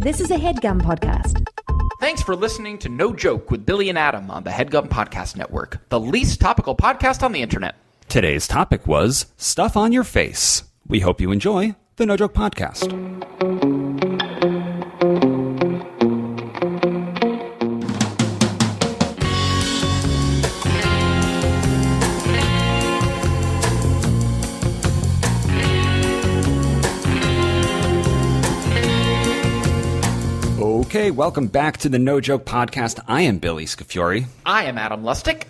This is a headgum podcast. Thanks for listening to No Joke with Billy and Adam on the Headgum Podcast Network, the least topical podcast on the internet. Today's topic was stuff on your face. We hope you enjoy the No Joke Podcast. Welcome back to the No Joke Podcast. I am Billy Scafuri. I am Adam Lustick.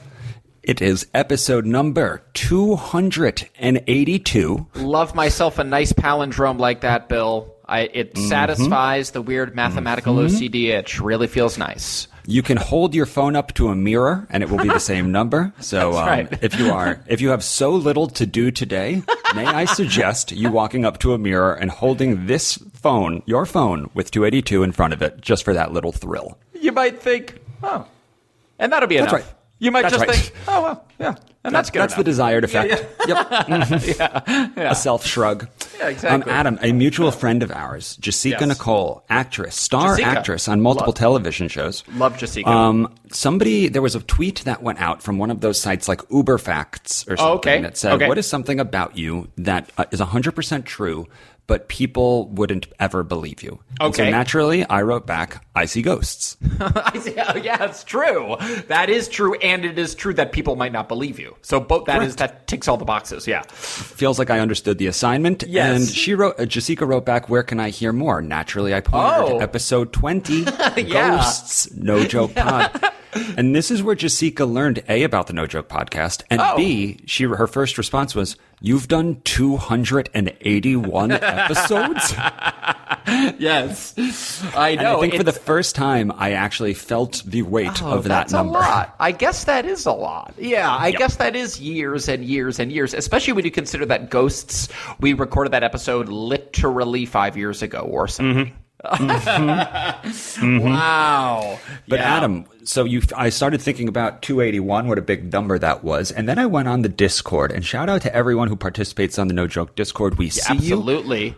It is episode number 282. Love myself a nice palindrome like that, Bill. I, it Mm-hmm. satisfies the weird mathematical OCD itch. Really feels nice. You can hold your phone up to a mirror and it will be the same number. So um, right. if you are if you have so little to do today, may I suggest you walking up to a mirror and holding this phone, your phone with 282 in front of it just for that little thrill. You might think, oh, and that'll be That's enough. right. You might That's just right. think, oh well, yeah, and that's, good. That's the desired effect. Yep. Mhm. A self shrug. Yeah, exactly. Um, Adam, a mutual friend of ours, Jessica Yes. Nicole, actress, star Jessica. actress on multiple Love- television shows. Love Jessica. Um, somebody, there was a tweet that went out from one of those sites like Uber Facts or something Oh, okay. that said, Okay. "What is something about you that uh, is 100% true, but people wouldn't ever believe you?" And so Okay. naturally, I wrote back, "I see ghosts." I see, oh, yeah, it's true. That is true, and it is true that people might not believe you. So both that is that ticks all the boxes. Yeah. Feels like I understood the assignment. Yes. And she wrote, uh, Jessica wrote back, "Where can I hear more?" Naturally, I pointed Oh. to episode 20, Yeah. Ghosts, No Joke Pod. And this is where Jessica learned A about the No Joke podcast, and Oh. B, she her first response was, "You've done 281 episodes." Yes, I And know. I think for the first time, I actually felt the weight Oh, of that number. a lot. I guess that is a lot. Yeah, I guess that is years and years and years, especially when you consider that Ghosts, we recorded that episode literally five years ago or something. Mm-hmm. Mm-hmm. Wow. But Yeah. Adam, so you, I started thinking about 281, what a big number that was, and then I went on the Discord. And shout out to everyone who participates on the No Joke Discord. We see you. Absolutely.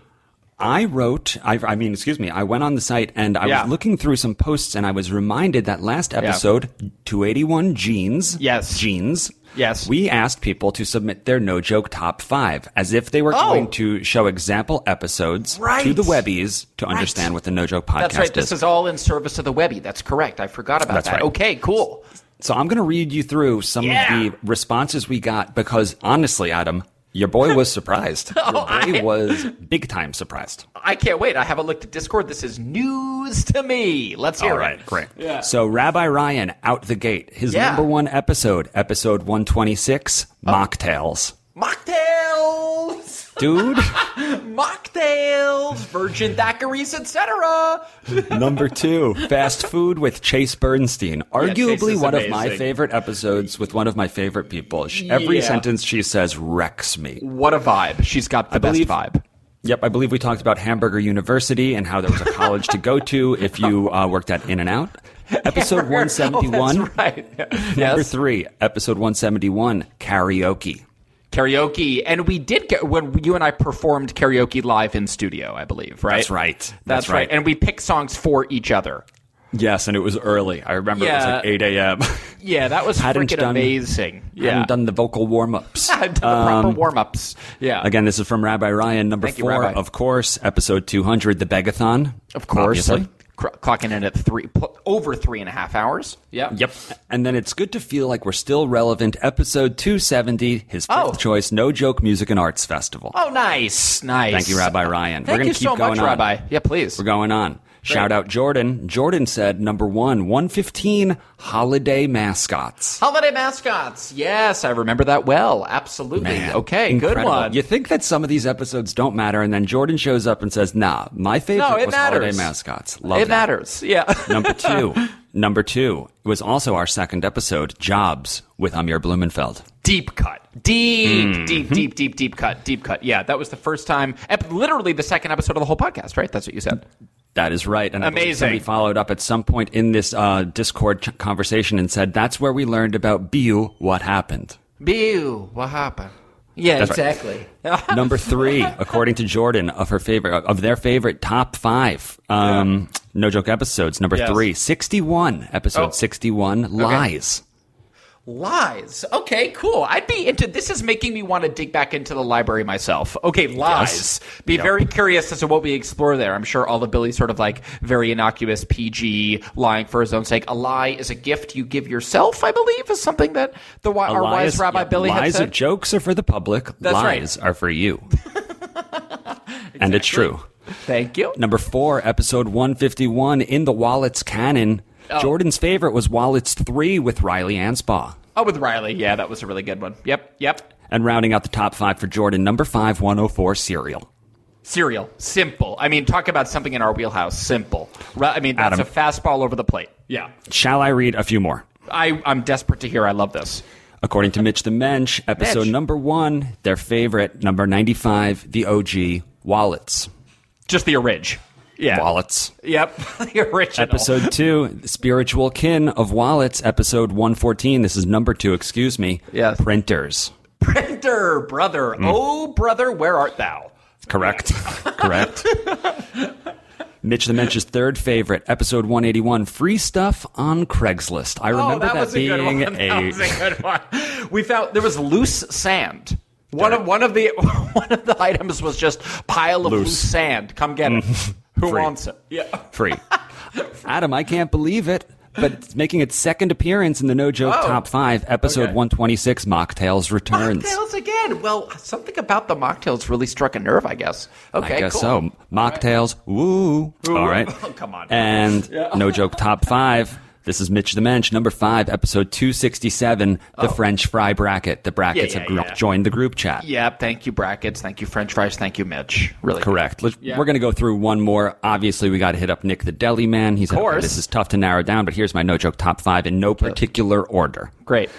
I wrote, I, I mean, excuse me, I went on the site and I Yeah. was looking through some posts, and I was reminded that last episode, 281 jeans, Yes. jeans. Yes. We asked people to submit their no joke top five as if they were Oh. going to show example episodes to the Webbies to understand what the no joke podcast is. That's right. is. This is all in service of the Webby. That's correct. I forgot about That's that. right. Okay, cool. So I'm going to read you through some Yeah. of the responses we got because honestly, Adam, your boy was surprised. Oh, your boy Oh, I- was big time surprised. I can't wait. I haven't looked at Discord. This is news to me. Let's hear All right, it. great. Yeah. So Rabbi Ryan out the gate, his Yeah. number one episode, episode 126, Oh. mocktails. Mocktails! Dude, Mocktails! Virgin daiquiris, etc. number two, fast food with Chase Bernstein. Arguably one of my favorite episodes with one of my favorite people. She, every Yeah. sentence she says wrecks me. What a vibe. She's got the best believe- vibe. Yep, I believe we talked about Hamburger University and how there was a college to go to if you uh, worked at In and Out. Episode 171. Oh, that's right. Number yes. three, episode 171, karaoke. Karaoke. And we did get, when you and I performed karaoke live in studio, I believe, right? That's right. That's, That's right. right. And we picked songs for each other. Yes, and it was early. I remember it was like 8 a.m. Yeah, that was Hadn't freaking done- amazing. Yeah. Hadn't done the vocal warm ups. Hadn't done the proper um, warm ups. Yeah. Again, this is from Rabbi Ryan, number Thank four, Rabbi. of course, episode 200, the Begathon. Of course. Obviously. Cr- clocking in at three, over three and a half hours. Yeah. Yep. And then it's good to feel like we're still relevant. Episode 270, his oh. fifth Oh. choice, No Joke Music and Arts Festival. Oh, nice. Nice. Thank you, Rabbi Ryan. Thank we're gonna you keep so going much, on. Rabbi. Yeah, please. We're going on. Shout out Jordan. Jordan said number one, 115 holiday mascots. Holiday mascots. Yes, I remember that well. Absolutely. Man, okay, incredible. good one. You think that some of these episodes don't matter, and then Jordan shows up and says, "Nah, my favorite No, it was holiday matters. mascots." Love it that. matters. Yeah. Number two, number two was also our second episode, Jobs with Amir Blumenfeld. deep cut. Deep, Mm-hmm. deep, deep, deep, deep cut. Deep cut. Yeah, that was the first time, literally the second episode of the whole podcast, right? That's what you said. That is right. And Amazing. somebody followed up at some point in this uh, Discord ch- conversation and said, "That's where we learned about Biu. What happened?" Bill, what happened? Yeah, That's right. exactly. Number three, according to Jordan, of her favorite of their favorite top five. Um, No joke episodes. Number Yes. three, 61. Episode Oh. 61, Lies. Lies. Okay, cool. I'd be into this. Is making me want to dig back into the library myself. Okay, lies. Be Yep. very curious as to what we explore there. I'm sure all of Billy's sort of like very innocuous PG lying for his own sake. A lie is a gift you give yourself. I believe is something that the our Lies- wise Rabbi yeah, Billy lies are jokes are for the public. That's right. lies are for you. And it's true. Thank you. Number four, episode 151 in the Wallets canon. Oh. Jordan's favorite was Wallets 3 with Riley Anspaugh. Oh, with Riley. Yeah, that was a really good one. Yep, yep. And rounding out the top five for Jordan, number five, 104 Serial. Cereal. Simple. I mean, talk about something in our wheelhouse. Simple. I mean, that's Adam. a fastball over the plate. Yeah. Shall I read a few more? I, I'm desperate to hear. I love this. According to Mitch the Mensch, episode Mitch. number one, their favorite, number 95, the OG, Wallets. Just the orig. Yeah. Wallets. Yep. the original. Episode two, spiritual kin of Wallets, episode 114. This is number two, excuse me. Yes. Printers. Printer, brother. Hmm. Oh, brother, where art thou? Correct. Correct. Mitch the Mensch's third favorite, episode 181, free stuff on Craigslist. I remember oh, that, that, was a being good one. That was a good one. We found there was loose sand. One of one of the one of the items was just pile of loose, Loose. sand. Come get it. Who Free. wants it? Yeah. free. Adam, I can't believe it, but it's making its second appearance in the No Joke Oh. Top 5, episode Okay. 126, Mocktails returns. Mocktails again. Well, something about the mocktails really struck a nerve, I guess. Okay, I guess cool. so. Mocktails, woo. All right. Oh, come on. And No Joke Top 5. This is Mitch the Mensch, number 5, episode 267, the oh. French fry bracket. The brackets Oh. Yeah, have yeah, yeah. joined the group chat. Yep. Thank you, brackets. Thank you, French fries. Thank you, Mitch. Really Correct. Let's, Yeah. We're going to go through one more. Obviously, we got to hit up Nick the Deli Man. He's Of course. this is tough to narrow down, but here's my no joke top five in no particular order. Great.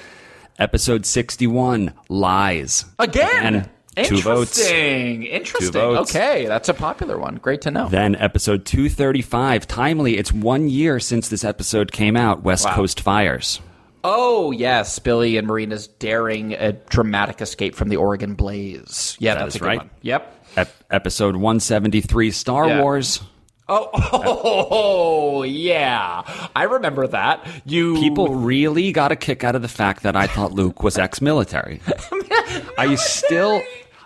Episode 61, Lies. Again. Two votes. Interesting. Interesting. votes. Okay, that's a popular one. Great to know. Then episode 235, timely. It's one year since this episode came out, West Wow. Coast Fires. Oh yes, Billy and Marina's daring a dramatic escape from the Oregon blaze. Yeah, that's is a good right. one. Yep. Ep- episode 173, Star Yeah. Wars. Oh, oh, yeah. I remember that. You People really got a kick out of the fact that I thought Luke was ex-military. I still,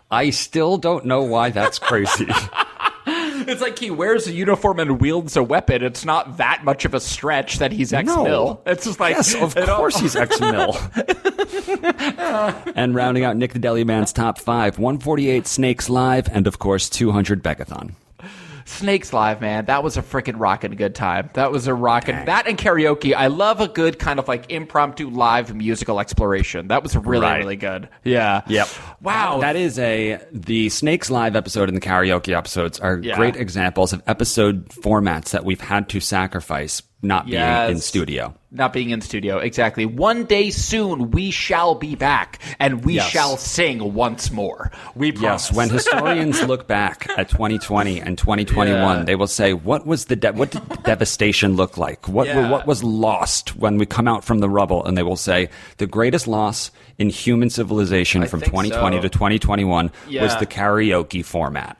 I still don't know why that's crazy. It's like he wears a uniform and wields a weapon. It's not that much of a stretch that he's ex mil. It's just like yes, of it all- course he's ex-mil. and rounding out Nick the Deli Man's top five, 148 Snakes Live, and of course 200 Begathon. Snakes Live, man. That was a freaking rockin' good time. That was a rockin' that and karaoke. I love a good kind of like impromptu live musical exploration. That was really Right. really good. Yeah. Yep. Wow. That is a the Snakes Live episode and the karaoke episodes are Yeah. great examples of episode formats that we've had to sacrifice not being in studio. Not being in studio, exactly. One day soon, we shall be back, and we Yes. shall sing once more. We promise. Yes, when historians look back at 2020 and 2021, Yeah. they will say, "What was the de- what did the devastation look like? What Yeah. what was lost when we come out from the rubble?" And they will say, "The greatest loss in human civilization from 2020 so. to 2021 was the karaoke format."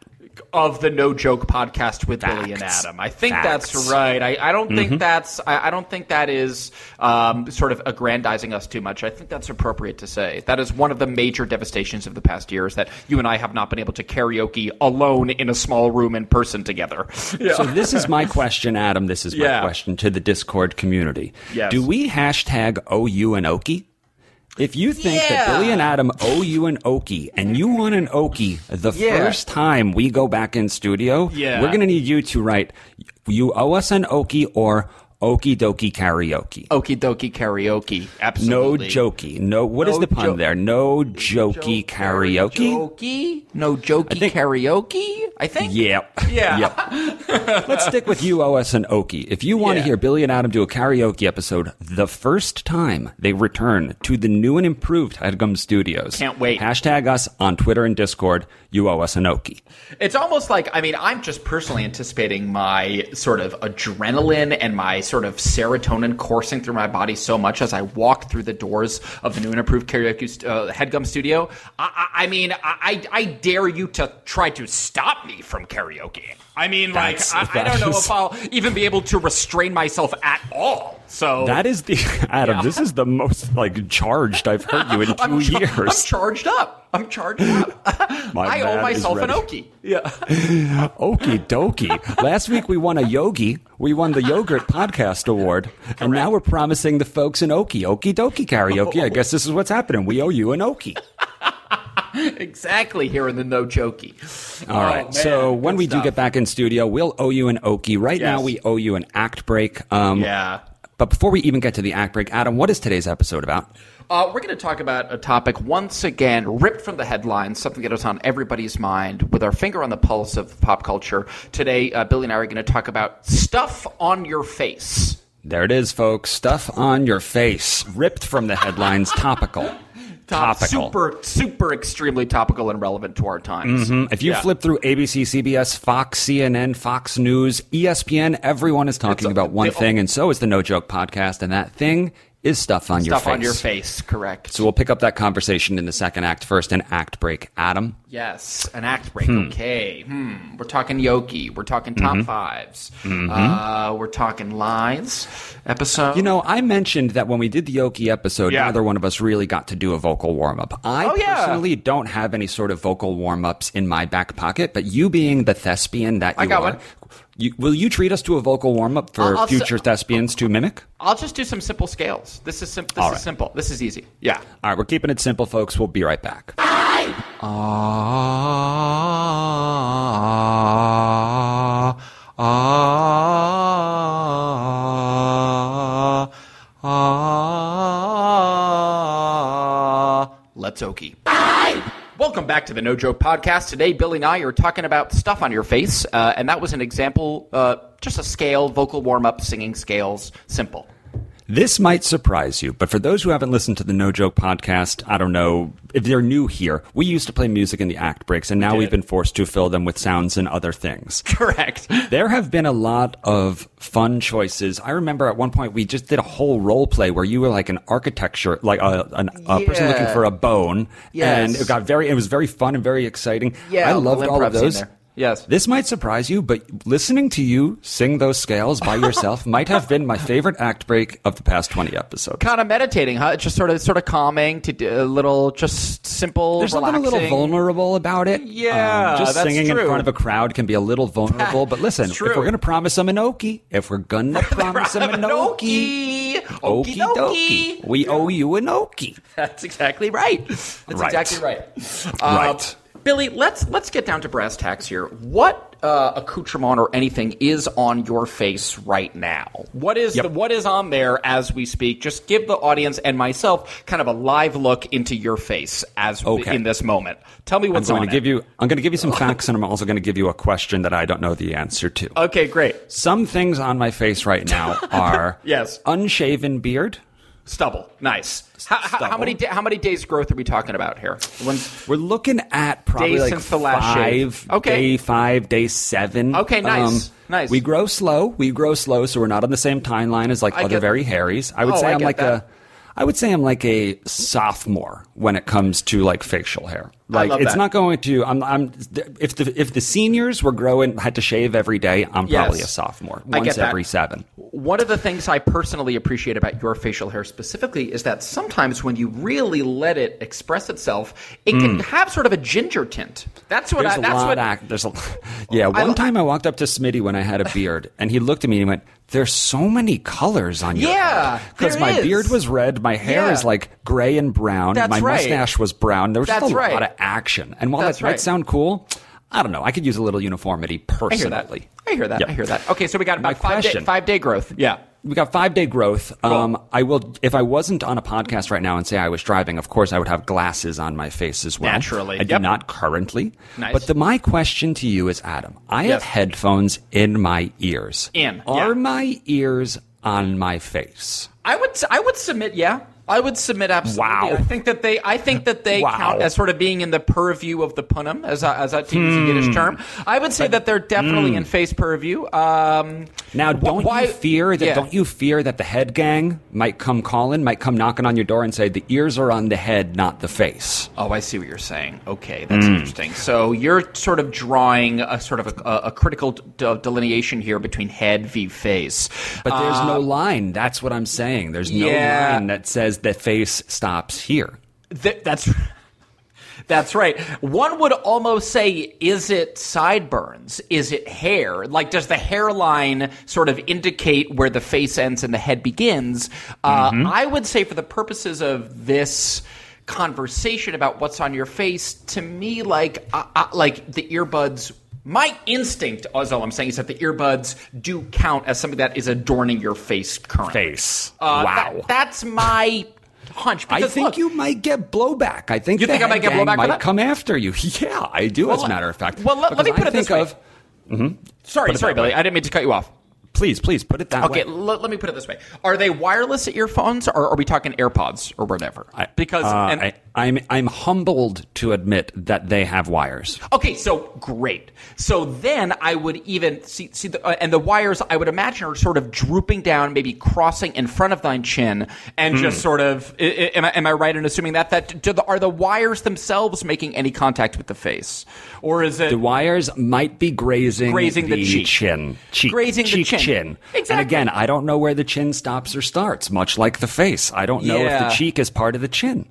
Of the No Joke podcast with Billy and Adam. I think Facts. that's right. I, I don't Mm-hmm. think that's I, I don't think that is um, sort of aggrandizing us too much. I think that's appropriate to say. That is one of the major devastations of the past year is that you and I have not been able to karaoke alone in a small room in person together. Yeah. So this is my question, Adam. This is my Yeah. question to the Discord community. Yes. Do we hashtag OU and Okie? If you think that Billy and Adam owe you an Okie and you want an Okie the Yeah. first time we go back in studio, Yeah. we're going to need you to write, you owe us an Okie or Okie dokie karaoke. Okie dokie karaoke. Absolutely. No jokey. No, what is No the pun jo- there? No jokey karaoke? Jokey? No jokey think- karaoke? I think. Yep. Yeah. Yep. Let's stick with you, OS and Okie. If you want to hear Billy and Adam do a karaoke episode the first time they return to the new and improved Headgum Studios, Can't wait. Hashtag us on Twitter and Discord. You owe us an Okie. It's almost like I mean I'm just personally anticipating my sort of adrenaline and my sort of serotonin coursing through my body so much as I walk through the doors of the new and improved karaoke uh, headgum studio. I, I, I mean I I dare you to try to stop me from karaoke. I mean, like, I, I don't know is- if I'll even be able to restrain myself at all. So That is the Adam. Yeah. This is the most like charged I've heard you in 2 I'm, char- years. I'm charged up. I'm charged up. My I owe myself an. Okie. Yeah. Okie dokie. Last week we won a yogi. We won the Yogurt Podcast Award. And now we're promising the folks an Okie. Okie dokie karaoke. I guess this is what's happening. We owe you an Okie. exactly here in the no jokey. All right. so when we do get back in studio, we'll owe you an Okie. Right now we owe you an act break. Um, Yeah. But before we even get to the act break, Adam, what is today's episode about? Uh, we're going to talk about a topic once again ripped from the headlines, something that is on everybody's mind, with our finger on the pulse of pop culture. Today, uh, Billy and I are going to talk about stuff on your face. There it is, folks. Stuff on your face. Ripped from the headlines. Topical. Top- Topical. Super, super, extremely topical and relevant to our times. Mm-hmm. If you Yeah. flip through ABC, CBS, Fox, CNN, Fox News, ESPN, everyone is talking a- about one thing, and so is the No Joke podcast, and that thing is stuff on your face. Stuff on your face, correct. So we'll pick up that conversation in the second act. First, an act break. Adam, Yes, an act break. Okay. Hmm. We're talking Yoki. We're talking top Mm-hmm. 5s Uh, we're talking lines. Episode. you know, I mentioned that when we did the Yoki episode, Yeah. neither one of us really got to do a vocal warm up. I Oh, yeah. personally don't have any sort of vocal warm ups in my back pocket, but you being the thespian that you I got are, one. You, will you treat us to a vocal warm up for I'll- I'll s- future thespians to mimic? I'll just do some simple scales. This is sim- this All is right. simple. This is easy. Yeah. All right, we're keeping it simple, folks. We'll be right back. Ah, ah, ah. Let's Okie. Welcome back to the No Joke Podcast. Today, Billy and I are talking about stuff on your face, uh, and that was an example, uh, just a scale, vocal warm up, singing scales, simple. This might surprise you, but for those who haven't listened to the No Joke podcast, I don't know if they're new here. We used to play music in the act breaks, and now did. we've been forced to fill them with sounds and other things. Correct. There have been a lot of fun choices. I remember at one point we just did a whole role play where you were like an architecture, like a, an, a person looking for a bone, Yes. and it got very. It was very fun and very exciting. Yeah, I loved all of those. Yes. This might surprise you, but listening to you sing those scales by yourself might have been my favorite act break of the past twenty episodes. kind of meditating, huh? It's just sort of sort of calming to do a little, just simple. There's something a little vulnerable about it. Um, Yeah, just that's singing in front of a crowd can be a little vulnerable. but listen, if we're gonna promise them an okie, if we're gonna promise them an okie, Okie okie dokie, we owe you an okie. That's exactly right. That's Right. exactly right. Right. Billy, let's let's get down to brass tacks here. What uh, accoutrement or anything is on your face right now? What is Yep. the, what is on there as we speak? Just give the audience and myself kind of a live look into your face as Okay. in this moment. Tell me what's I'm going on to give it. you. I'm going to give you some facts, and I'm also going to give you a question that I don't know the answer to. Okay, great. Some things on my face right now are Yes. unshaven beard. Stubble, nice. How, how, how many how many days growth are we talking about here? When, We're looking at probably Days like since the last shave. Okay. day five, day seven. Um, Okay, nice, nice. We grow slow. We grow slow, so we're not on the same timeline as like I other very hairies. I would Oh, say I I'm like that. a, I would say I'm like a sophomore when it comes to like facial hair. Like it's that. not going to. I'm. I'm. If the if the seniors were growing had to shave every day, I'm probably Yes. a sophomore. I Once every seven. One of the things I personally appreciate about your facial hair specifically is that sometimes when you really let it express itself, it can have sort of a ginger tint. That's what Hmm. There's I. That's what. Act, there's a. Yeah. One I- time I walked up to Smitty when I had a beard, and he looked at me and he went, "There's so many colors on your Yeah, because my is. beard was red, my hair Yeah. is like gray and brown, That's my right. mustache was brown. There was just a right. lot of action, and while That's that might sound cool, I don't know. I could use a little uniformity personally. I hear that. I hear that. Yep. I hear that. Okay, so we got My about five day, question- five day growth. Yeah. We got five day growth. Um, I will if I wasn't on a podcast right now and say I was driving. Of course, I would have glasses on my face as well. Naturally. I do not currently. Nice. But the, my question to you is, Adam, I Yes. have headphones in my ears. In, are yeah. my ears on my face? I would I would submit yeah. I would submit absolutely. Wow. I think that they I think that they Wow. count as sort of being in the purview of the punim, as I, as I to use a Hmm. Yiddish term. I would say that they're definitely in face purview. Um, Now, don't why- you fear that? yeah. Don't you fear that the head gang might come calling, might come knocking on your door and say the ears are on the head, not the face? Oh, I see what you're saying. Okay, that's Hmm. interesting. So you're sort of drawing a sort of a, a critical d- delineation here between head v face. But there's no line. That's what I'm saying. There's no yeah. line that says the face stops here. Th- that's that's right. One would almost say, is it sideburns? Is it hair? Like, does the hairline sort of indicate where the face ends and the head begins? Uh, I would say, for the purposes of this conversation about what's on your face, to me, like, uh, uh, like the earbuds. My instinct, as all I'm saying, is that the earbuds do count as something that is adorning your face currently. Face. Uh, wow. that- that's my hunch. I think look, you might get blowback. I think You think I might get blowback might come after you. Yeah, I do. as a matter of fact. well, let- let me put I it this think way. of- Sorry, Put it sorry, Billy. I didn't mean to cut you off. Please, please put it that Okay, way. let, let me put it this way: Are they wireless earphones, or are we talking AirPods or whatever? I- because uh, and, I, I'm I'm humbled to admit that they have wires. okay, so great. So then I would even see see the uh, and the wires I would imagine are sort of drooping down, maybe crossing in front of thine chin, and Hmm. just sort of. i- Am I, am I right in assuming that that do the, are the wires themselves making any contact with the face, or is it The wires might be grazing, Grazing the cheek. chin, cheek, Grazing the cheek, chin. Exactly. And again, I don't know where the chin stops or starts. Much like the face, I don't know if the cheek is part of the chin.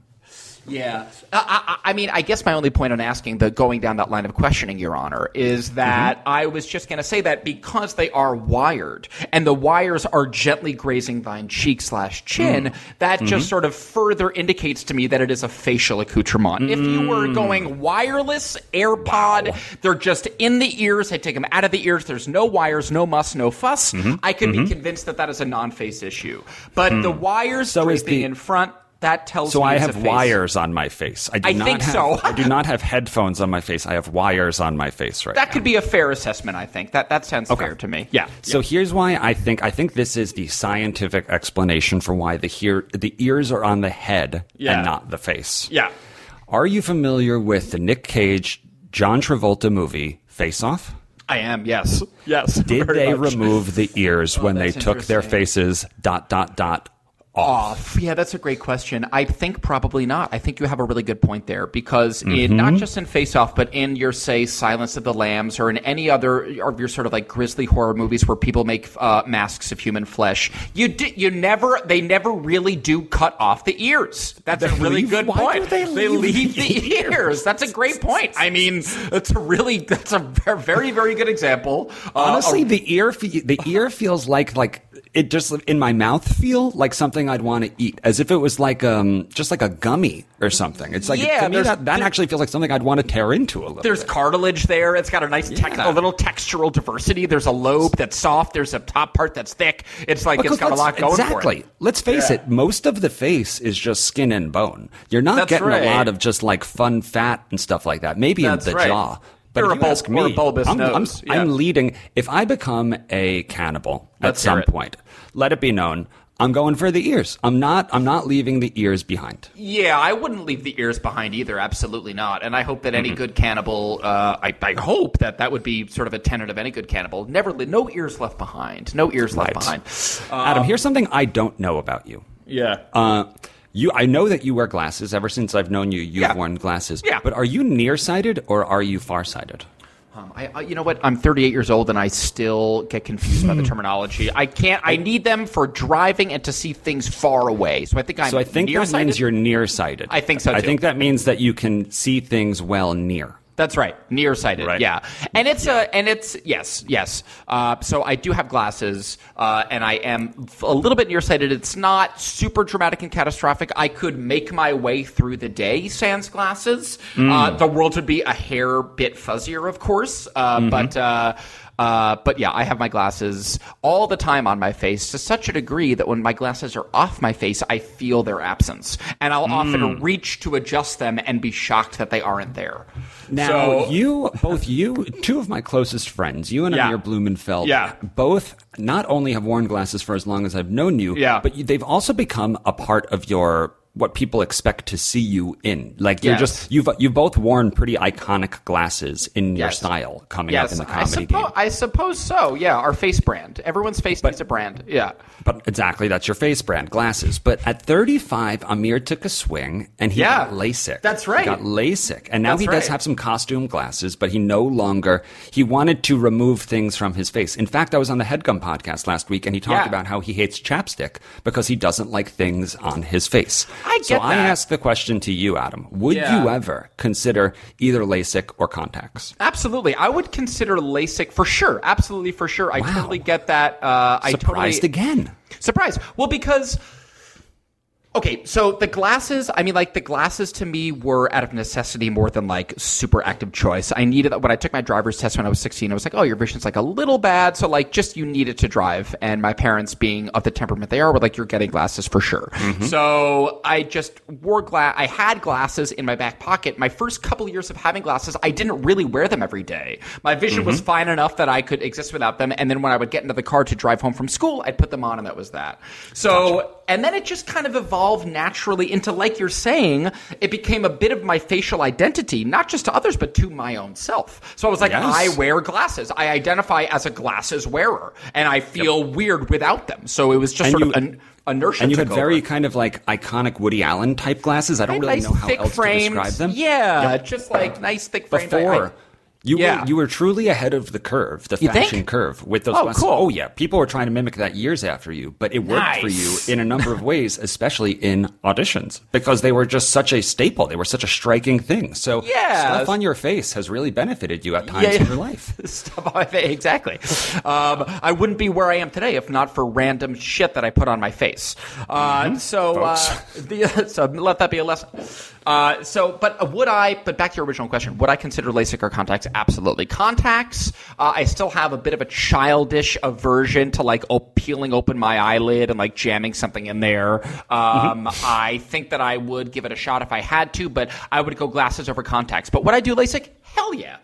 Yeah, I, I, I mean, I guess my only point on asking the going down that line of questioning, Your Honor, is mm-hmm. that I was just going to say that because they are wired and the wires are gently grazing thine cheek slash chin, mm-hmm. that just mm-hmm. sort of further indicates to me that it is a facial accoutrement. If you were mm. going wireless AirPod, they're just in the ears. I take them out of the ears. There's no wires, no muss, no fuss. I could be convinced that that is a non-face issue. But mm. the wires So is the- in front. That tells So me I it's a have wires on my face. I do I not think have, so. I do not have headphones on my face. I have wires on my face right That now. could be a fair assessment. I think that that sounds fair to me. Yeah. So here's why I think I think this is the scientific explanation for why the hear the ears are on the head Yeah. and not the face. Yeah. Are you familiar with the Nick Cage John Travolta movie Face Off? I am. Yes. Yes. Did they much. remove the ears oh, when they took their faces dot dot dot off? Yeah, that's a great question. I think probably not. I think you have a really good point there because Mm-hmm. not just in Face Off, but in your say Silence of the Lambs or in any other of your sort of like grisly horror movies where people make uh, masks of human flesh, you di- you never they never really do cut off the ears. That's a really leave- good why point. do they leave the the ears. That's a great point. I mean, it's a really that's a ver- very very good example. Uh, Honestly, of- the ear fe- the ear feels like like it just in my mouth feel like something I'd want to eat, as if it was like um just like a gummy or something. It's like Yeah, to me that, that actually feels like something I'd want to tear into a little. There's bit. cartilage there. It's got a nice, tec- Yeah. a little textural diversity. There's a lobe that's soft. There's a top part that's thick. It's like Because it's got a lot going exactly. for it. Let's face Yeah. it. Most of the face is just skin and bone. You're not That's getting right. a lot of just like fun fat and stuff like that. Maybe That's in the right. jaw. But Or if you ask me, I'm, I'm- Yeah. I'm leading. If I become a cannibal Let's at some it. point, let it be known. I'm going for the ears. I'm not. I'm not leaving the ears behind. Yeah, I wouldn't leave the ears behind either. Absolutely not. And I hope that Mm-hmm. any good cannibal, uh, I, I hope that that would be sort of a tenet of any good cannibal. Never, li- no ears left behind. No ears left Right. behind. Adam, here's something I don't know about you. Yeah. Uh, you, I know that you wear glasses. Ever since I've known you, you've Yeah. worn glasses. Yeah. But are you nearsighted or are you farsighted? Um, I, I, you know what? I'm 38 years old and I still get confused by the terminology. I can't. I need them for driving and to see things far away. So I think I'm. So I think that means you're nearsighted. I think so, I think that means that you can see things well near. That's right, nearsighted. Right. Yeah, and it's a and it's yes, yes. Uh, so I do have glasses, uh, and I am a little bit nearsighted. It's not super dramatic and catastrophic. I could make my way through the day sans glasses. Mm. Uh, the world would be a hair bit fuzzier, of course, uh, Mm-hmm. but. Uh, but yeah, I have my glasses all the time on my face to such a degree that when my glasses are off my face, I feel their absence, and I'll Mm. often reach to adjust them and be shocked that they aren't there. Now, So- you, both you, two of my closest friends, you and Yeah. Amir Blumenfeld, Yeah. both not only have worn glasses for as long as I've known you, Yeah. but you, they've also become a part of your what people expect to see you in. Like you're Yes. just you've you've both worn pretty iconic glasses in your style coming up in the I, comedy suppo- game. I suppose so. Yeah, our face brand. Everyone's face needs a brand. Yeah. But exactly, that's your face brand, glasses. But at 35, Amir took a swing and he Yeah, got LASIK. that's right. He got LASIK. And now That's he does have some costume glasses, but he no longer, he wanted to remove things from his face. In fact, I was on the Headgum podcast last week and he talked Yeah. about how he hates chapstick because he doesn't like things on his face. I so get I that. asked the question to you, Adam. Would Yeah. you ever consider either LASIK or contacts? Absolutely. I would consider LASIK for sure. Absolutely for sure. I Wow. totally get that. Uh, I Surprised totally again. Surprise. Well, because Okay, so the glasses, I mean, like, the glasses to me were out of necessity more than like super active choice. I needed, when I took my driver's test when I was 16, I was like, oh, your vision's like a little bad. So, like, just you need it to drive. And my parents, being of the temperament they are, were like, you're getting glasses for sure. Mm-hmm. So I just wore glass, I had glasses in my back pocket. My first couple years of having glasses, I didn't really wear them every day. My vision was mm-hmm. fine enough that I could exist without them. And then when I would get into the car to drive home from school, I'd put them on and that was that. So, and then it just kind of evolved naturally into, like you're saying, it became a bit of my facial identity, not just to others, but to my own self. So I was like, Yes. I wear glasses. I identify as a glasses wearer, and I feel weird without them. So it was just And sort you- of an inertia. And you had took very kind of like iconic Woody Allen type glasses. I don't really nice know how else frames. to describe them. Yeah, just like nice thick frames. I- before. I- you Yeah. were you were truly ahead of the curve, the You think? fashion curve with those Oh, cool. Oh yeah, people were trying to mimic that years after you, but it worked for you in a number of ways, especially in auditions because they were just such a staple. They were such a striking thing. So Yeah. stuff on your face has really benefited you at times Yeah, in your life. Stuff on my face, exactly. Um, I wouldn't be where I am today if not for random shit that I put on my face. Uh, so, uh, the, so let that be a lesson. Uh, so, but would I? But back to your original question: Would I consider LASIK or contacts? Absolutely. Contacts. Uh, I still have a bit of a childish aversion to like op- peeling open my eyelid and like jamming something in there. Um, I think that I would give it a shot if I had to, but I would go glasses over contacts. But would I do LASIK? Hell yeah.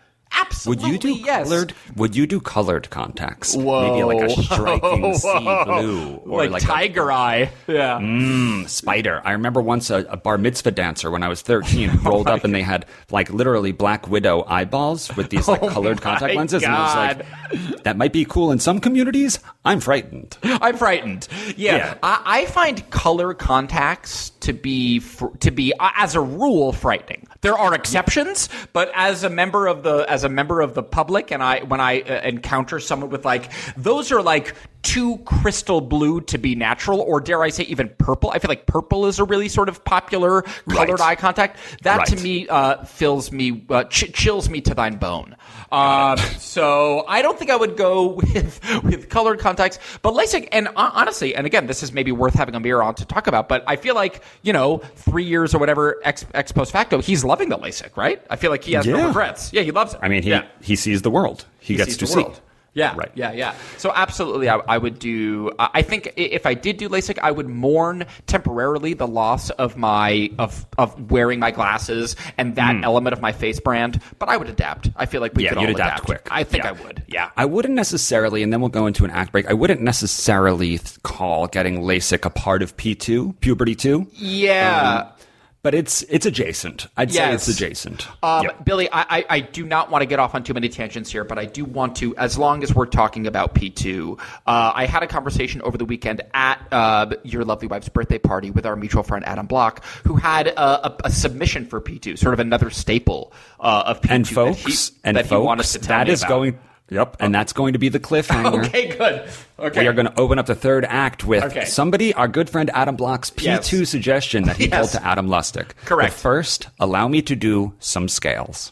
Would Absolutely, you do yes. colored? Would you do colored contacts? Whoa. Maybe like a striking sea blue or like, like, a tiger eye? Yeah. spider. I remember once a, a bar mitzvah dancer when I was 13 rolled up and they had like literally black widow eyeballs with these like Oh colored contact lenses. And I was like, that might be cool in some communities. I'm frightened. I'm frightened. Yeah, Yeah. I, I find color contacts to be fr- to be uh, as a rule frightening. There are exceptions, but as a member of the as a member of the public, and I when I uh, encounter someone with like those are like too crystal blue to be natural, or dare I say even purple. I feel like purple is a really sort of popular colored Right. eye contact. That to me uh, fills me uh, ch- chills me to thine bone. Um, so I don't think I would go with with colored contacts, but LASIK. And hon- honestly, and again, this is maybe worth having a mirror on to talk about. But I feel like you know, three years or whatever ex, ex post facto, he's loving the LASIK, right? I feel like he has no regrets. Yeah, he loves it. I mean, he, yeah. he sees the world. He, gets to see. world. Yeah, Right. Yeah, yeah. So absolutely, I, I would do. I I think if I did do LASIK, I would mourn temporarily the loss of my of of wearing my glasses and that hmm. element of my face brand. But I would adapt. I feel like we. Yeah, could you'd all adapt quick. I think Yeah. I would. Yeah. I wouldn't necessarily, and then we'll go into an act break. I wouldn't necessarily call getting LASIK a part of P2, puberty 2, Yeah. Um, but it's it's adjacent. I'd say it's adjacent. Um, Yep. Billy, I, I, I do not want to get off on too many tangents here, but I do want to, as long as we're talking about P2, uh, I had a conversation over the weekend at uh, your lovely wife's birthday party with our mutual friend Adam Block, who had a, a, a submission for P2, sort of another staple uh, of P2 and that he- folks, and that he wanted to tell that is about. going. Yep, and that's going to be the cliffhanger. Okay, good. Okay. We are going to open up the third act with Okay. somebody, our good friend Adam Block's P2 Yes. suggestion that he Yes. told to Adam Lustick. Correct. But first, allow me to do some scales.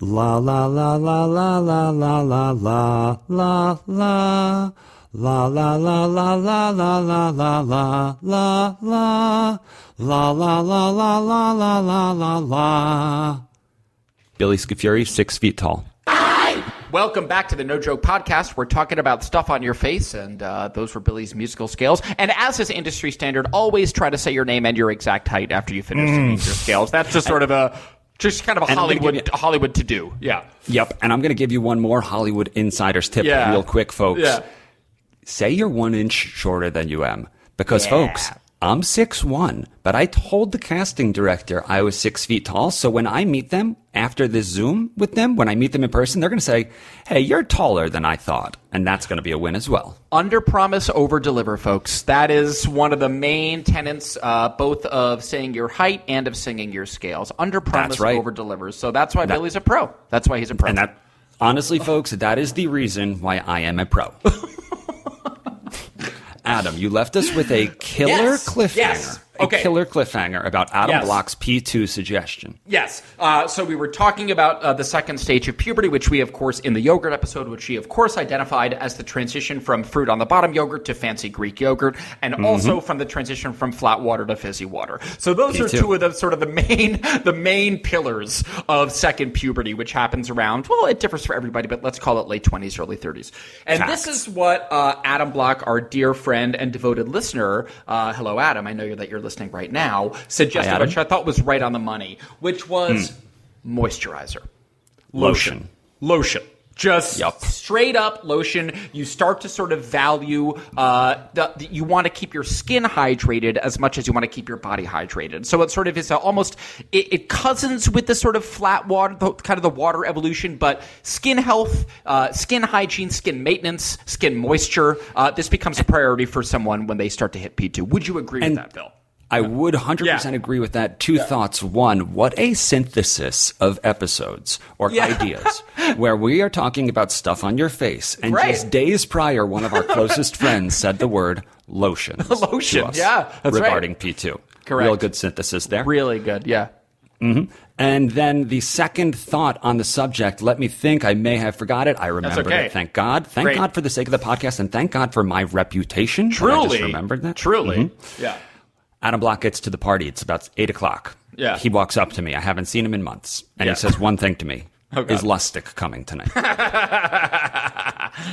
La la la la la la la la la la la la. La la la la la la la la la la la la la la la la la la la la. Billy Scafuri, six feet tall. Welcome back to the No Joke Podcast. We're talking about stuff on your face, and uh, those were Billy's musical scales. And as is industry standard, always try to say your name and your exact height after you finish singing your scales. That's just sort of a, just kind of a Mm. And Hollywood, you- a Hollywood to do. Yeah. Yep, and I'm going to give you one more Hollywood insider's tip Yeah. real quick, folks. Yeah. Say you're one inch shorter than you am. Because, Yeah. folks, I'm six one, but I told the casting director I was six feet tall. So when I meet them after this Zoom with them, when I meet them in person, they're going to say, "Hey, you're taller than I thought," and that's going to be a win as well. Under promise, over deliver, folks. That is one of the main tenets, uh, both of saying your height and of singing your scales. Under promise, right. over delivers. So that's why Billy's a pro. That's why he's a pro. And that, honestly, folks, that is the reason why I am a pro. Adam, you left us with a killer Yes, cliffhanger. yes. A Okay. killer cliffhanger about Adam Yes. Block's P2 suggestion. Yes. Uh, so we were talking about uh, the second stage of puberty, which we, of course, in the yogurt episode, which we, of course, identified as the transition from fruit on the bottom yogurt to fancy Greek yogurt, and Mm-hmm. also from the transition from flat water to fizzy water. So those are two of the sort of the main the main pillars of second puberty, which happens around. Well, it differs for everybody, but let's call it late twenties, early thirties. And Facts. this is what uh, Adam Block, our dear friend and devoted listener, uh, hello Adam, I know that you're listening right now, suggested, which I thought was right on the money, which was moisturizer, Lotion. lotion. Just Yup. straight up lotion. You start to sort of value. Uh, the, the- you want to keep your skin hydrated as much as you want to keep your body hydrated. So it sort of is a, almost it, it cousins with the sort of flat water, the, kind of the water evolution. But skin health, uh, skin hygiene, skin maintenance, skin moisture. Uh, this becomes a priority for someone when they start to hit P two. Would you agree And- with that, Bill? I would 100% Yeah. agree with that. Two thoughts. One, what a synthesis of episodes or Yeah. ideas where we are talking about stuff on your face. And Right. just days prior, one of our closest friends said the word lotion. Lotion, yeah, that's right. regarding P2. Correct. Real good synthesis there. Really good. Yeah. Mm-hmm. And then the second thought on the subject, let me think. I may have forgot it. I remembered okay. it. Thank God. Thank Great. God for the sake of the podcast, and thank God for my reputation. just remembered that. Truly. Mm-hmm. Yeah. Adam Block gets to the party. It's about eight o'clock. Yeah. He walks up to me. I haven't seen him in months, and Yeah. he says one thing to me: Oh, "Is Lustick coming tonight?"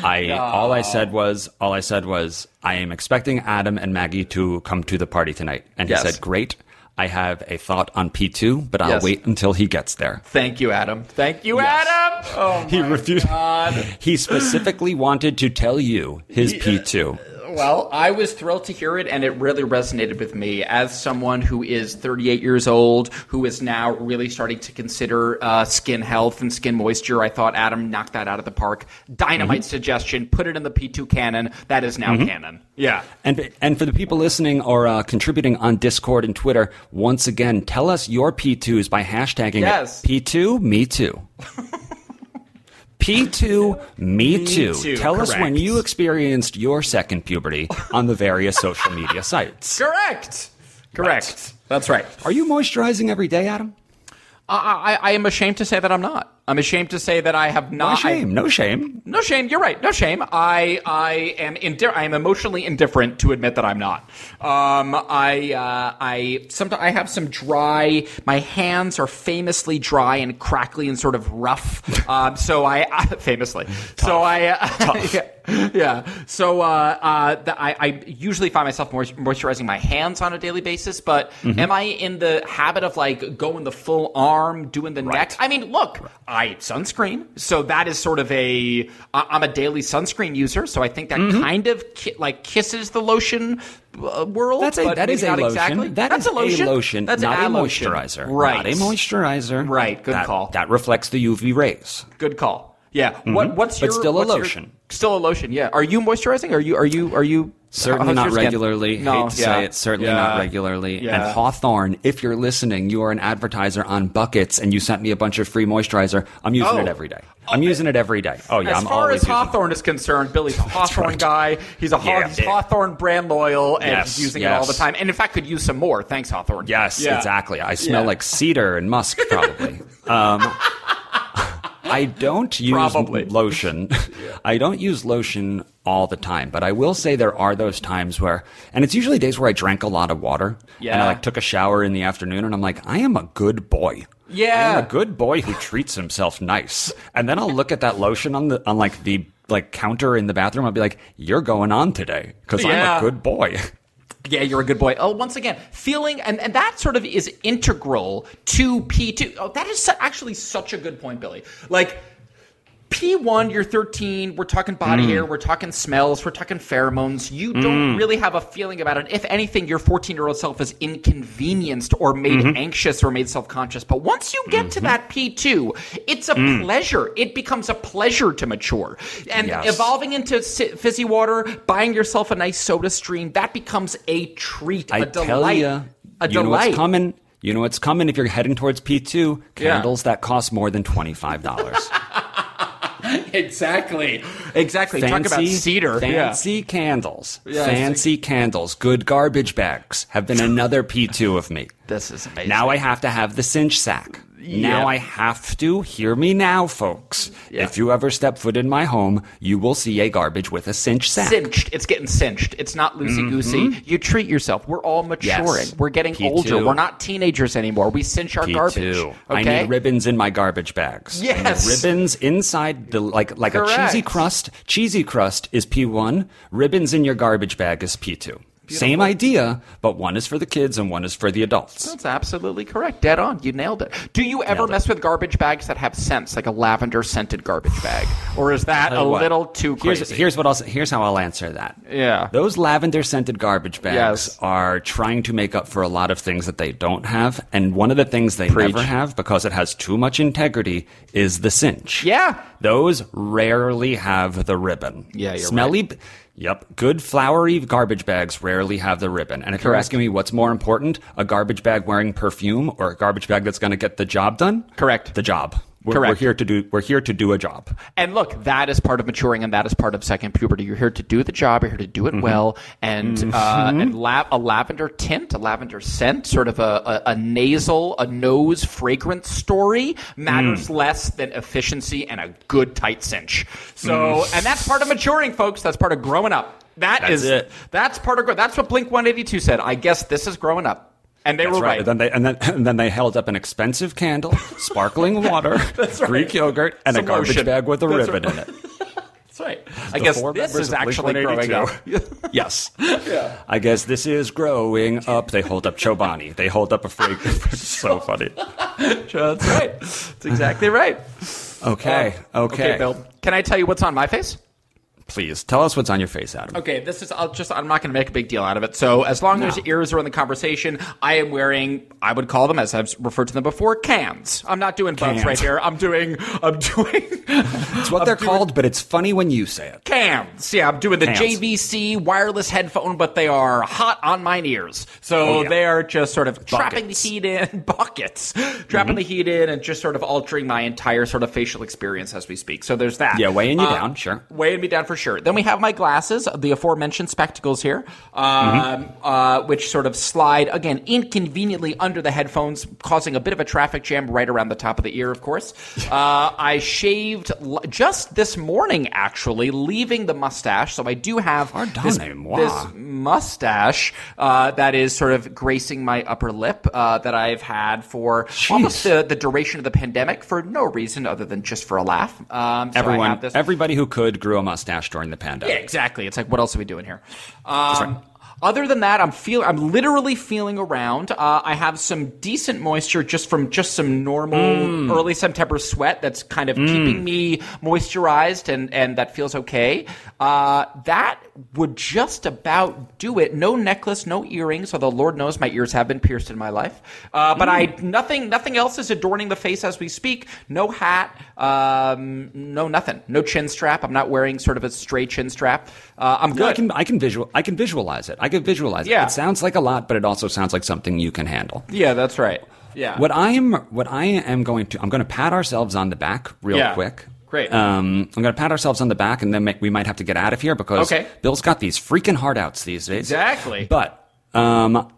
I all I said was all I said was I am expecting Adam and Maggie to come to the party tonight, and he Yes. said, "Great." I have a thought on P two, but I'll Yes. wait until he gets there. Thank you, Adam. Thank you, Yes. Adam. Oh, He refused. God. He specifically wanted to tell you his P two. Uh, Well, I was thrilled to hear it, and it really resonated with me as someone who is 38 years old, who is now really starting to consider uh, skin health and skin moisture. I thought Adam knocked that out of the park. Dynamite suggestion. Put it in the P2 canon. That is now canon. Yeah. And and for the people listening or uh, contributing on Discord and Twitter, once again, tell us your P2s by hashtagging Yes. P2 Me Too. P2 Me, too. Too, Tell us when you experienced your second puberty on the various social media sites. Correct. Correct. That's right. Are you moisturizing every day, Adam? I, I, I am ashamed to say that I'm not. I'm ashamed to say that I have No not. shame. No shame. No shame. You're right. No shame. I I am indi- I am emotionally indifferent to admit that I'm not. Um, I uh, I sometimes I have some dry. My hands are famously dry and crackly and sort of rough. um, so I, I famously. So I uh, yeah. So uh, uh, the, I, I usually find myself moisturizing my hands on a daily basis. But am I in the habit of like going the full arm, doing the neck? I mean, look, I sunscreen, so that is sort of a. I'm a daily sunscreen user, so I think that kind of ki- like kisses the lotion uh, world. That's a that is a not lotion. Exactly. That That's is a lotion. a lotion, That's not a a lotion. moisturizer. Right. Not a moisturizer. Right, good That- call. That reflects the UV rays. Good call. Yeah. What what's Mm-hmm. But your still a what's your- lotion. still a lotion. Yeah. Are you moisturizing? Are you are you are you Certainly not your skin? regularly. No, Hate to yeah. say it. Certainly Yeah. not regularly. Yeah. And Hawthorne, if you're listening, you are an advertiser on buckets, and you sent me a bunch of free moisturizer. I'm using Oh. it every day. I'm using it every day. Oh yeah, As I'm far always as. Hawthorne is concerned, Billy's a Hawthorne right. guy. He's a Yeah. he's Hawthorne brand loyal and Yes, he's using it all the time. And in fact, could use some more. Thanks, Hawthorne. Yes, Yeah. exactly. I smell Yeah. like cedar and musk, probably. um, I don't use Probably. lotion. I don't use lotion all the time, but I will say there are those times where, and it's usually days where I drank a lot of water, and I like took a shower in the afternoon, and I'm like, I am a good boy. Yeah. I am a good boy who treats himself nice. And then I'll look at that lotion on the on like the like counter in the bathroom. I'll be like, "You're going on today because Yeah. I'm a good boy." Yeah, you're a good boy. Oh, once again, feeling, and, and that sort of is integral to P2. Oh, that is su- actually such a good point, Billy. Like, P1, you're 13. We're talking body mm. hair. We're talking smells. We're talking pheromones. You mm. don't hmm. really have a feeling about it. If anything, your 14 year old self is inconvenienced or made mm-hmm. anxious or made self conscious. But once you get mm-hmm. to that P2, it's a mm. pleasure. It becomes a pleasure to mature. And yes. evolving into fizzy water, buying yourself a nice soda stream, that becomes a treat, I a delight. Ya, a you delight. coming. You know what's coming if you're heading towards P2 candles yeah. that cost more than $25. exactly. Exactly. Fancy, Talk about cedar. Fancy yeah. candles. Yeah, fancy like... candles. Good garbage bags have been another P2 of me. This is amazing. Now I have to have the cinch sack. Yeah. Now I have to. Hear me now, folks. Yeah. If you ever step foot in my home, you will see a garbage with a cinch sack. cinched. It's getting cinched. It's not loosey goosey. You treat yourself. We're all maturing. Mm-hmm. Yes. We're getting P2. older. We're not teenagers anymore. We cinch our P2. garbage. Okay. I need ribbons in my garbage bags. Yes. ribbons inside the like like a cheesy crust. Cheesy crust is P1. Ribbons in your garbage bag is P2. Same idea, but one is for the kids and one is for the adults. That's absolutely correct. Dead on. You nailed it. Do you ever Nailed it. mess with garbage bags that have scents, like a lavender scented garbage bag, or is that a what, little too crazy? Here's, here's what I'll here's how I'll answer that. Yeah. Those lavender scented garbage bags Yes. are trying to make up for a lot of things that they don't have, and one of the things they Preach. never have because it has too much integrity is the cinch. Yeah. Those rarely have the ribbon. Yeah, you're Smelly b- Yep. Good flowery garbage bags rarely have the ribbon. And if you're asking me what's more important, a garbage bag wearing perfume or a garbage bag that's going to get the job done? Correct. The job. We're, Correct. we're here to do we're here to do a job. And look, that is part of maturing, and that is part of second puberty. You're here to do the job. You're here to do Mm-hmm. it well, and uh, and la- a lavender tint, a lavender scent, sort of a, a, a nasal, a nose fragrance story matters Mm. less than efficiency and a good tight cinch. So, Mm. and that's part of maturing, folks. That's part of growing up. That That's is- it. That's part of. That's what Blink 182 said. I guess this is growing up, and they That's were right. right. And then they and then, and then they held up an expensive candle, sparkling water, Greek yogurt, and Some a garbage lotion. bag with a That's ribbon right. in it. That's right. I The guess this is actually growing Blink-182. up. yes. I guess this is growing up. They hold up Chobani. They hold up a fragrance. so funny. That's right. That's exactly right. Okay. Um, okay. Okay, Bill. Can I tell you what's on my face? Please tell us what's on your face, Adam. Okay, this is. I'll just. I'm not going to make a big deal out of it. So as long as ears are in the conversation, I am wearing. I would call them, as I've referred to them before, cans. I'm not doing Cans. right here. I'm doing. I'm doing. It's what they're called, but it's funny when you say it. Cans. Yeah, I'm doing the Cans. JVC wireless headphone, but they are hot on mine ears. So Oh, yeah. they are just sort of trapping the heat in, buckets, trapping the heat in, and just sort of altering my entire sort of facial experience as we speak. So there's that. Yeah, weighing you Uh, down, sure. weighing me down for sure. Then we have my glasses, the aforementioned spectacles here, um, uh, which sort of slide again inconveniently under the headphones, causing a bit of a traffic jam right around the top of the ear. Of course, uh, I shaved l- just this morning, actually, leaving the mustache. So I do have this, this mustache uh, that is sort of gracing my upper lip uh, that I've had for almost the, the duration of the pandemic for no reason other than just for a laugh. Um, so Everyone, everybody who could grew a mustache during the pandemic. yeah, exactly. It's like, what else are we doing here? Um, Other than that, I'm feel I'm literally feeling around. Uh, I have some decent moisture just from just some normal Mm. early September sweat that's kind of keeping me moisturized and and that feels okay. Uh, that would just about do it. No necklace, no earrings. Although Lord knows my ears have been pierced in my life. Uh, but I Mm. nothing nothing else is adorning the face as we speak. No hat. Um, no nothing. No chin strap. I'm not wearing sort of a straight chin strap. Uh, I'm No, good. I can I can visual I can visualize it. I can visualize Yeah. it. It sounds like a lot, but it also sounds like something you can handle. Yeah, that's right. Yeah. What I am what I am going to I'm going to pat ourselves on the back real Yeah. quick. Great. Um, I'm going to pat ourselves on the back, and then we might have to get out of here because Okay. Bill's got these freaking hard outs these days. Exactly. But um,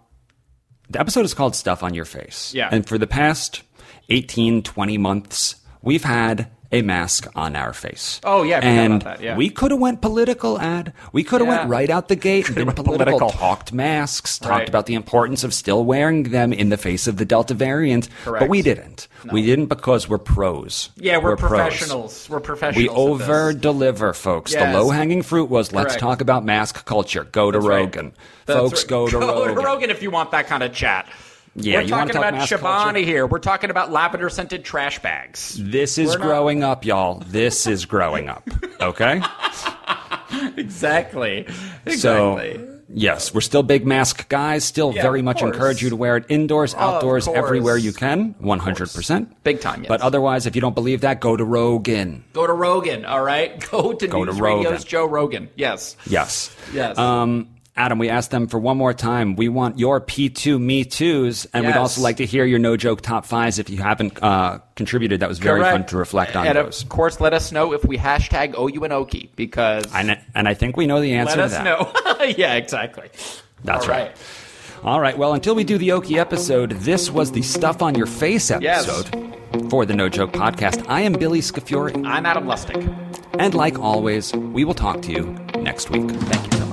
the episode is called "Stuff on Your Face." Yeah. And for the past 18, 20 months, we've had a mask on our face. Oh, yeah, and that, yeah. we could have went political. Ad. We could have Yeah. went right out the gate and been political. political. Talked masks. Talked Right. about the importance of still wearing them in the face of the Delta variant. Correct. But we didn't. We didn't because we're pros. yeah, we're, pros. professionals. We're professionals. We over deliver, folks. Yes. The low hanging fruit was let's talk about mask culture. Go to That's right. Rogan. That's folks, right. go to go Rogan. to Rogan if you want that kind of chat. Yeah, We're talking talk about Chobani culture? here. We're talking about lavender scented trash bags. This is We're not- growing up, y'all. This is growing up. Okay? Exactly. So, yes, we're still big mask guys. Still Yeah, very much course. encourage you to wear it indoors, outdoors, everywhere you can. 100%. Big time, yes. But otherwise, if you don't believe that, go to Rogan. Go to Rogan, all right? Go to Go to News Rogan. Radio's Joe Rogan. Yes. Yes. Yes. Um, Adam, we asked them for one more time. We want your P2 Me Too's, and we'd also like to hear your no joke top fives if you haven't uh, contributed. That was very Correct. fun to reflect on and those. of course, let us know if we hashtag OUNOKI because And, and I think we know the answer let us know. yeah, exactly. That's All right. All right. Well, until we do the Oki episode, this was the Stuff on Your Face Yes. episode for the No Joke podcast. I am Billy Scafuri, I'm Adam Lustick. and like always, we will talk to you next week. Thank you so much.